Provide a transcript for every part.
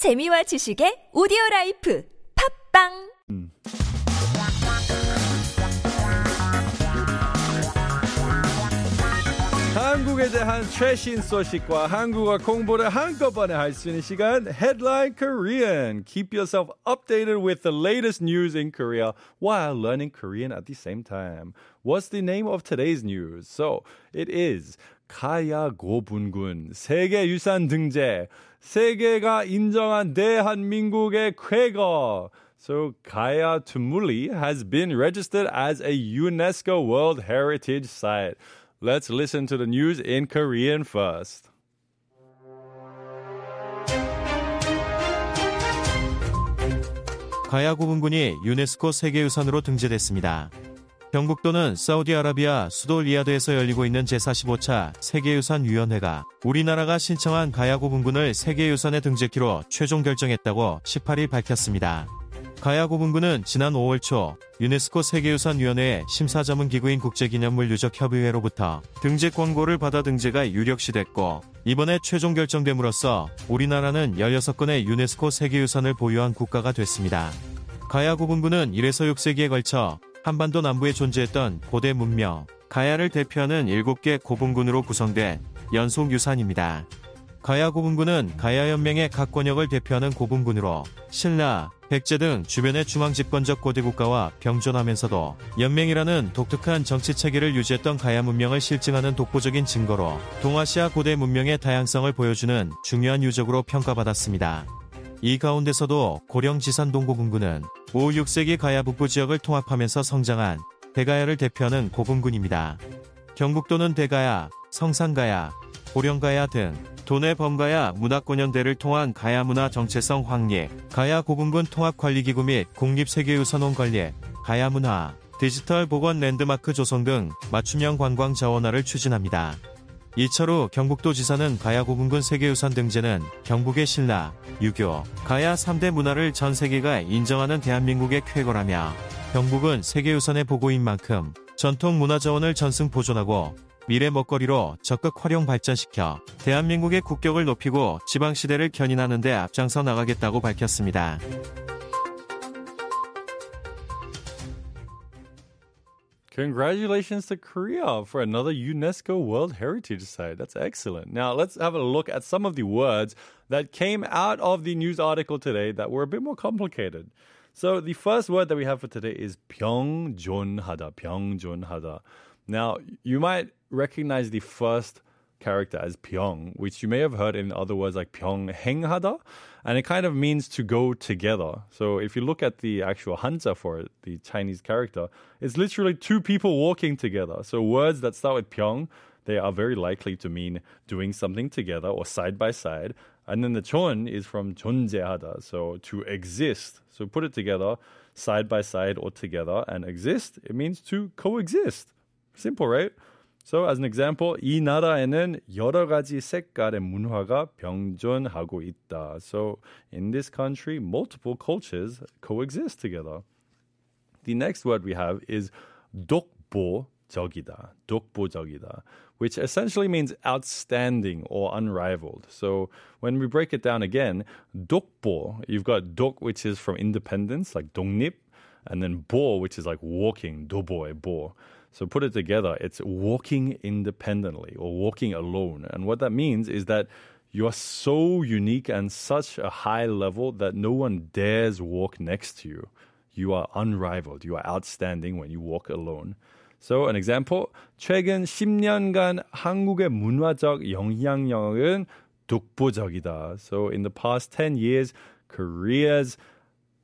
재미와 지식의 오디오 라이프 팝빵 한국에 대한 최신 소식과 한국어 공부를 한꺼번에 할 수 있는 시간 Headline Korean. Keep yourself updated with the latest news in Korea while learning Korean at the same time. What's the name of today's news? So, it is 가야 고 분군 세계유산 등재 세계가 인정한 대한민국의 쾌거 So Kaya Tumuli has been registered as a UNESCO World Heritage Site. Let's listen to the news in Korean first. 가야 고분군이 유네스코 세계유산으로 등재됐습니다. 경북도는 사우디아라비아 수도 리야드에서 열리고 있는 제45차 세계유산위원회가 우리나라가 신청한 가야 고분군을 세계유산에 등재키로 최종 결정했다고 18일 밝혔습니다. 가야 고분군은 지난 5월 초 유네스코 세계유산위원회의 심사자문기구인 국제기념물 유적협의회로부터 등재 권고를 받아 등재가 유력시됐고 이번에 최종 결정됨으로써 우리나라는 16건의 유네스코 세계유산을 보유한 국가가 됐습니다. 가야 고분군은 1에서 6세기에 걸쳐 한반도 남부에 존재했던 고대 문명, 가야를 대표하는 7개 고분군으로 구성된 연속 유산입니다. 가야 고분군은 가야 연맹의 각 권역을 대표하는 고분군으로 신라, 백제 등 주변의 중앙 집권적 고대 국가와 병존하면서도 연맹이라는 독특한 정치 체계를 유지했던 가야 문명을 실증하는 독보적인 증거로 동아시아 고대 문명의 다양성을 보여주는 중요한 유적으로 평가받았습니다. 이 가운데서도 고령지산 동고분군은 5, 6세기 가야 북부 지역을 통합하면서 성장한 대가야를 대표하는 고분군입니다. 경북도는 대가야, 성산가야, 고령가야 등 도내 범가야 문화권연대를 통한 가야 문화 정체성 확립, 가야 고분군 통합관리기구 및 국립세계유산원 관리, 가야 문화, 디지털 보건 랜드마크 조성 등 맞춤형 관광 자원화를 추진합니다. 이철우 경북도지사는 가야 고분군 세계유산 등재는 경북의 신라, 유교, 가야 3대 문화를 전 세계가 인정하는 대한민국의 쾌거라며 경북은 세계유산의 보고인 만큼 전통 문화 자원을 전승 보존하고 미래 먹거리로 적극 활용 발전시켜 대한민국의 국격을 높이고 지방시대를 견인하는 데 앞장서 나가겠다고 밝혔습니다. Congratulations to Korea for another UNESCO World Heritage Site. That's excellent. Now, let's have a look at some of the words that came out of the news article today that were a bit more complicated. So, the first word that we have for today is 병존하다. 병존하다. Now, you might recognize the first character as pyong, which you may have heard in other words like pyonghenghada, and it kind of means to go together. So if you look at the actual hanja for it, the Chinese character, it's literally two people walking together. So words that start with pyong, they are very likely to mean doing something together or side by side. And then the chon is from 존재하다, so to exist. So put it together, side by side or together, and exist, it means to coexist. Simple, right? So, as an example, 이 나라에는 여러 가지 색깔의 문화가 병존하고 있다. So, in this country, multiple cultures coexist together. The next word we have is 독보적이다. 독보적이다, which essentially means outstanding or unrivaled. So, when we break it down again, 독보, you've got 독, which is from independence, like 독립, and then 보, which is like walking, 도보의 보. So put it together, it's walking independently or walking alone. And what that means is that you are so unique and such a high level that no one dares walk next to you. You are unrivaled. You are outstanding when you walk alone. So an example, 최근 10년간 한국의 문화적 영향력은 독보적이다. So in the past 10 years, Korea's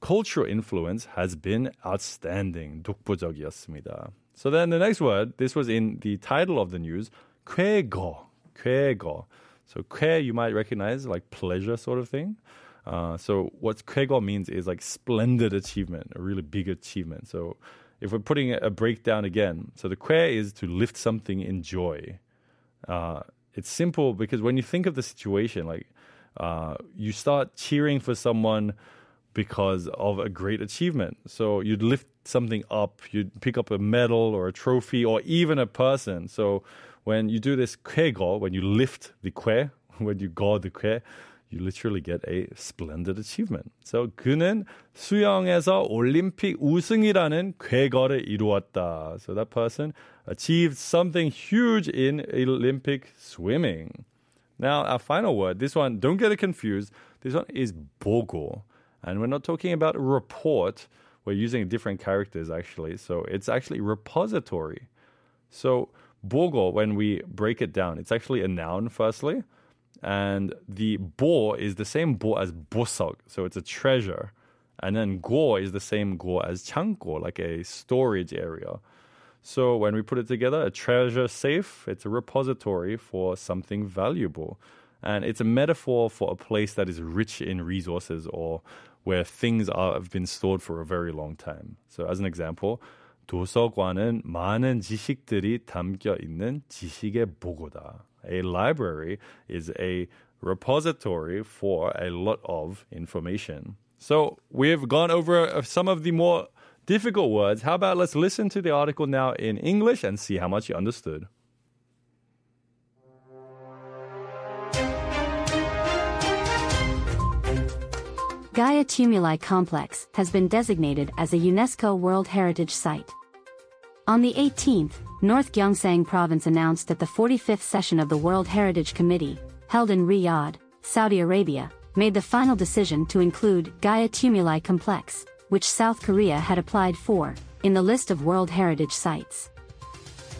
cultural influence has been outstanding. 독보적이었습니다. So then the next word, this was in the title of the news, quego, quego. So que you might recognize like pleasure sort of thing. Uh, so what quego means is like splendid achievement, a really big achievement. So if we're putting a breakdown again, so the que is to lift something in joy. Uh, it's simple because when you think of the situation, like uh, you start cheering for someone because of a great achievement. So you'd lift something up, you'd pick up a medal or a trophy or even a person. So when you do this kwego, when you lift the kwe, when you go the kwe, you literally get a splendid achievement. So 그는 수영에서 올림픽 우승이라는 쾌거를 이루었다. So that person achieved something huge in Olympic swimming. Now, our final word, this one, don't get it confused. This one is 보고. And we're not talking about report, we're using different characters actually. So it's actually repository. So bogo, when we break it down, it's actually a noun, firstly. And the bo is the same bo as bosog, so it's a treasure. And then go is the same go as chanko, like a storage area. So when we put it together, a treasure safe, it's a repository for something valuable. And it's a metaphor for a place that is rich in resources or where things are, have been stored for a very long time. So as an example, 도서관은 많은 지식들이 담겨 있는 지식의 보고다. A library is a repository for a lot of information. So we've gone over some of the more difficult words. How about let's listen to the article now in English and see how much you understood. Gaya Tumuli Complex has been designated as a UNESCO World Heritage Site. On the 18th, North Gyeongsang Province announced that the 45th session of the World Heritage Committee, held in Riyadh, Saudi Arabia, made the final decision to include Gaya Tumuli Complex, which South Korea had applied for, in the list of World Heritage Sites.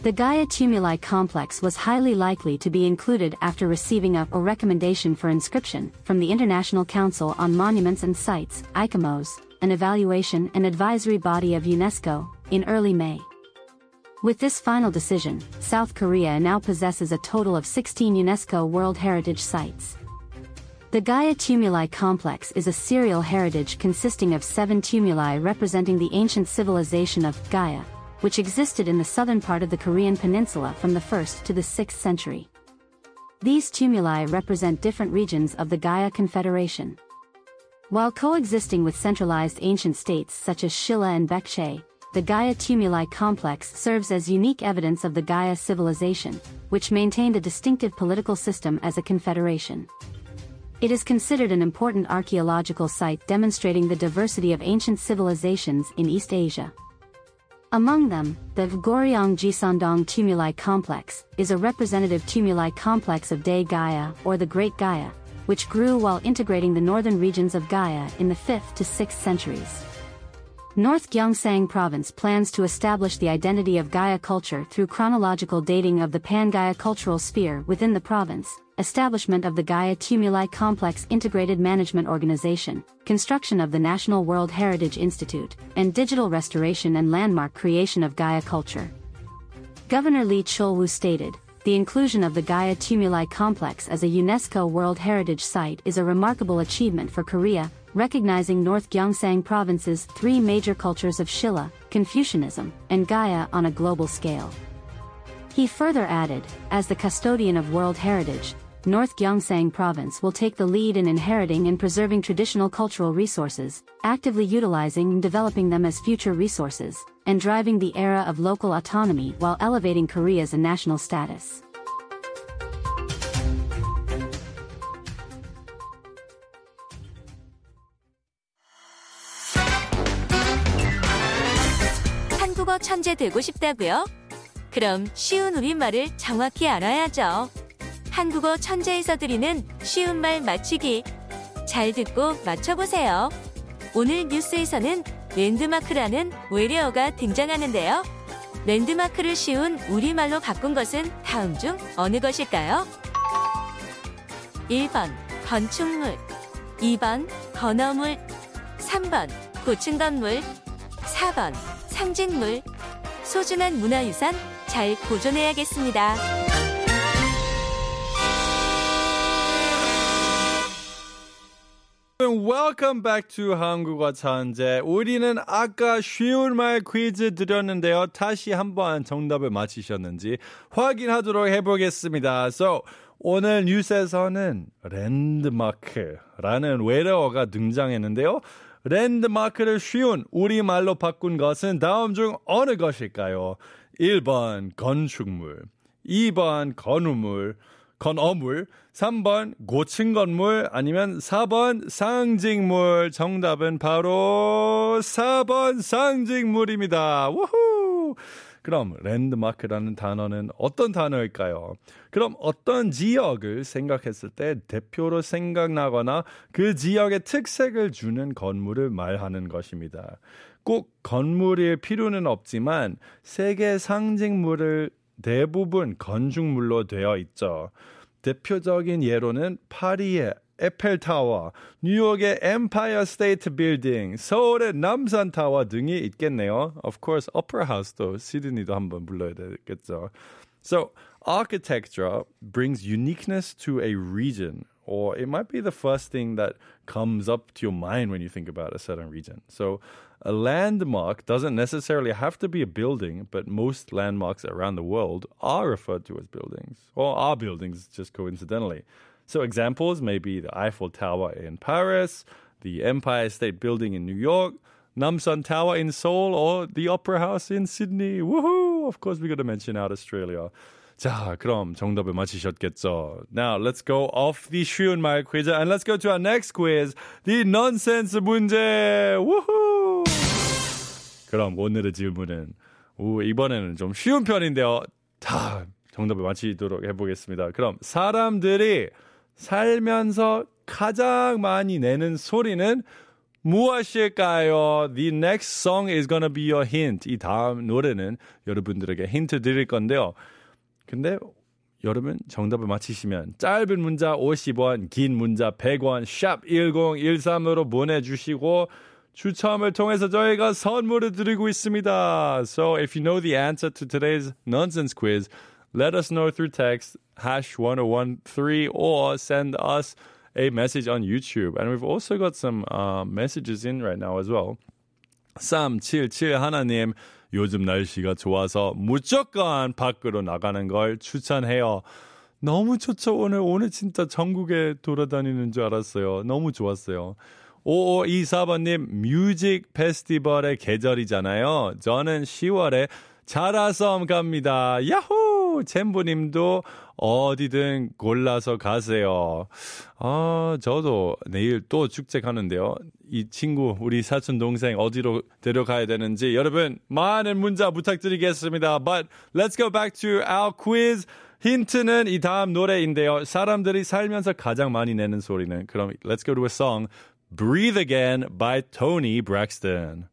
The Gaya Tumuli complex was highly likely to be included after receiving a, a recommendation for inscription from the International Council on Monuments and Sites, ICOMOS, an evaluation and advisory body of UNESCO, in early May. With this final decision, South Korea now possesses a total of 16 UNESCO World Heritage Sites. The Gaya Tumuli complex is a serial heritage consisting of seven tumuli representing the ancient civilization of Gaya, which existed in the southern part of the Korean peninsula from the 1st to the 6th century. These tumuli represent different regions of the Gaya Confederation. While coexisting with centralized ancient states such as Shilla and Baekje, the Gaya Tumuli complex serves as unique evidence of the Gaya civilization, which maintained a distinctive political system as a confederation. It is considered an important archaeological site demonstrating the diversity of ancient civilizations in East Asia. Among them, the Goryeong Jisandong Tumuli Complex is a representative tumuli complex of Dae Gaya or the Great Gaya, which grew while integrating the northern regions of Gaya in the 5th to 6th centuries. North Gyeongsang Province plans to establish the identity of Gaya culture through chronological dating of the Pan-Gaya cultural sphere within the province, establishment of the Gaya Tumuli Complex Integrated Management Organization, construction of the National World Heritage Institute, and digital restoration and landmark creation of Gaya culture. Governor Lee Cheol-woo stated, the inclusion of the Gaya Tumuli Complex as a UNESCO World Heritage Site is a remarkable achievement for Korea, recognizing North Gyeongsang Province's three major cultures of Shilla, Confucianism, and Gaya on a global scale. He further added, as the custodian of World Heritage, North Gyeongsang Province will take the lead in inheriting and preserving traditional cultural resources, actively utilizing and developing them as future resources, and driving the era of local autonomy while elevating Korea's national status. 한국어 천재 되고 싶다고요? 그럼 쉬운 우리말을 정확히 알아야죠. 한국어 천재에서 드리는 쉬운 말 맞추기. 잘 듣고 맞춰보세요. 오늘 뉴스에서는 랜드마크라는 외래어가 등장하는데요. 랜드마크를 쉬운 우리말로 바꾼 것은 다음 중 어느 것일까요? 1번 건축물 2번 건어물 3번 고층 건물 4번 상징물 소중한 문화유산 잘 보존해야겠습니다. Welcome back to 한국어 천재. 우리는 아까 쉬운 말 퀴즈 드렸는데요. 다시 한번 정답을 맞히셨는지 확인하도록 해보겠습니다. So, 오늘 뉴스에서는 랜드마크라는 외래어가 등장했는데요. 랜드마크를 쉬운 우리말로 바꾼 것은 다음 중 어느 것일까요? 1번 건축물, 2번 건우물, 건어물, 3번 고층 건물, 아니면 4번 상징물. 정답은 바로 4번 상징물입니다. 우후! 그럼 랜드마크라는 단어는 어떤 단어일까요? 그럼 어떤 지역을 생각했을 때 대표로 생각나거나 그 지역의 특색을 주는 건물을 말하는 것입니다. 꼭 건물일 필요는 없지만 세계 상징물을 대부분 건축물로 되어 있죠. 대표적인 예로는 파리의 에펠타워, 뉴욕의 엠파이어 스테이트 빌딩, 서울의 남산 타워 등이 있겠네요. Of course, Opera House도 시드니도 한번 불러야 되겠죠. So, architecture brings uniqueness to a region, or it might be the first thing that comes up to your mind when you think about a certain region. So, a landmark doesn't necessarily have to be a building, but most landmarks around the world are referred to as buildings, or are buildings just coincidentally. So examples may be the Eiffel Tower in Paris, the Empire State Building in New York, Namsan Tower in Seoul, or the Opera House in Sydney. Woohoo! Of course, we got to mention out Australia. 자, 그럼 정답을 맞히셨겠죠? Now, let's go off the 쉬운 말 quiz and let's go to our next quiz, the nonsense 문제. Woohoo! 그럼 오늘의 질문은 오, 이번에는 좀 쉬운 편인데요. 다 정답을 맞히도록 해보겠습니다. 그럼 사람들이 살면서 가장 많이 내는 소리는 무엇일까요? The next song is gonna be your hint. 이 다음 노래는 여러분들에게 힌트 드릴 건데요. 근데 여러분 정답을 맞히시면 짧은 문자 50원, 긴 문자 100원, 샵 1013으로 보내 주시고 추첨을 통해서 저희가 선물을 드리고 있습니다. So if you know the answer to today's nonsense quiz, let us know through text hash 1013 or send us a message on YouTube. And we've also got some uh, messages in right now as well. 377 하나님, 요즘 날씨가 좋아서 무조건 밖으로 나가는 걸 추천해요. 너무 좋죠. 오늘, 오늘 진짜 전국에 돌아다니는 줄 알았어요. 너무 좋았어요. 5524번님, 뮤직 페스티벌의 계절이잖아요. 저는 10월에 자라섬 갑니다. 야호! 챔부님도 어디든 골라서 가세요. 아, 저도 내일 또 축제 가는데요. 이 친구, 우리 사촌 동생 어디로 데려가야 되는지 여러분 많은 문자 부탁드리겠습니다. But let's go back to our quiz. 힌트는 이 다음 노래인데요. 사람들이 살면서 가장 많이 내는 소리는 그럼 let's go to a song. Breathe Again by Tony Braxton.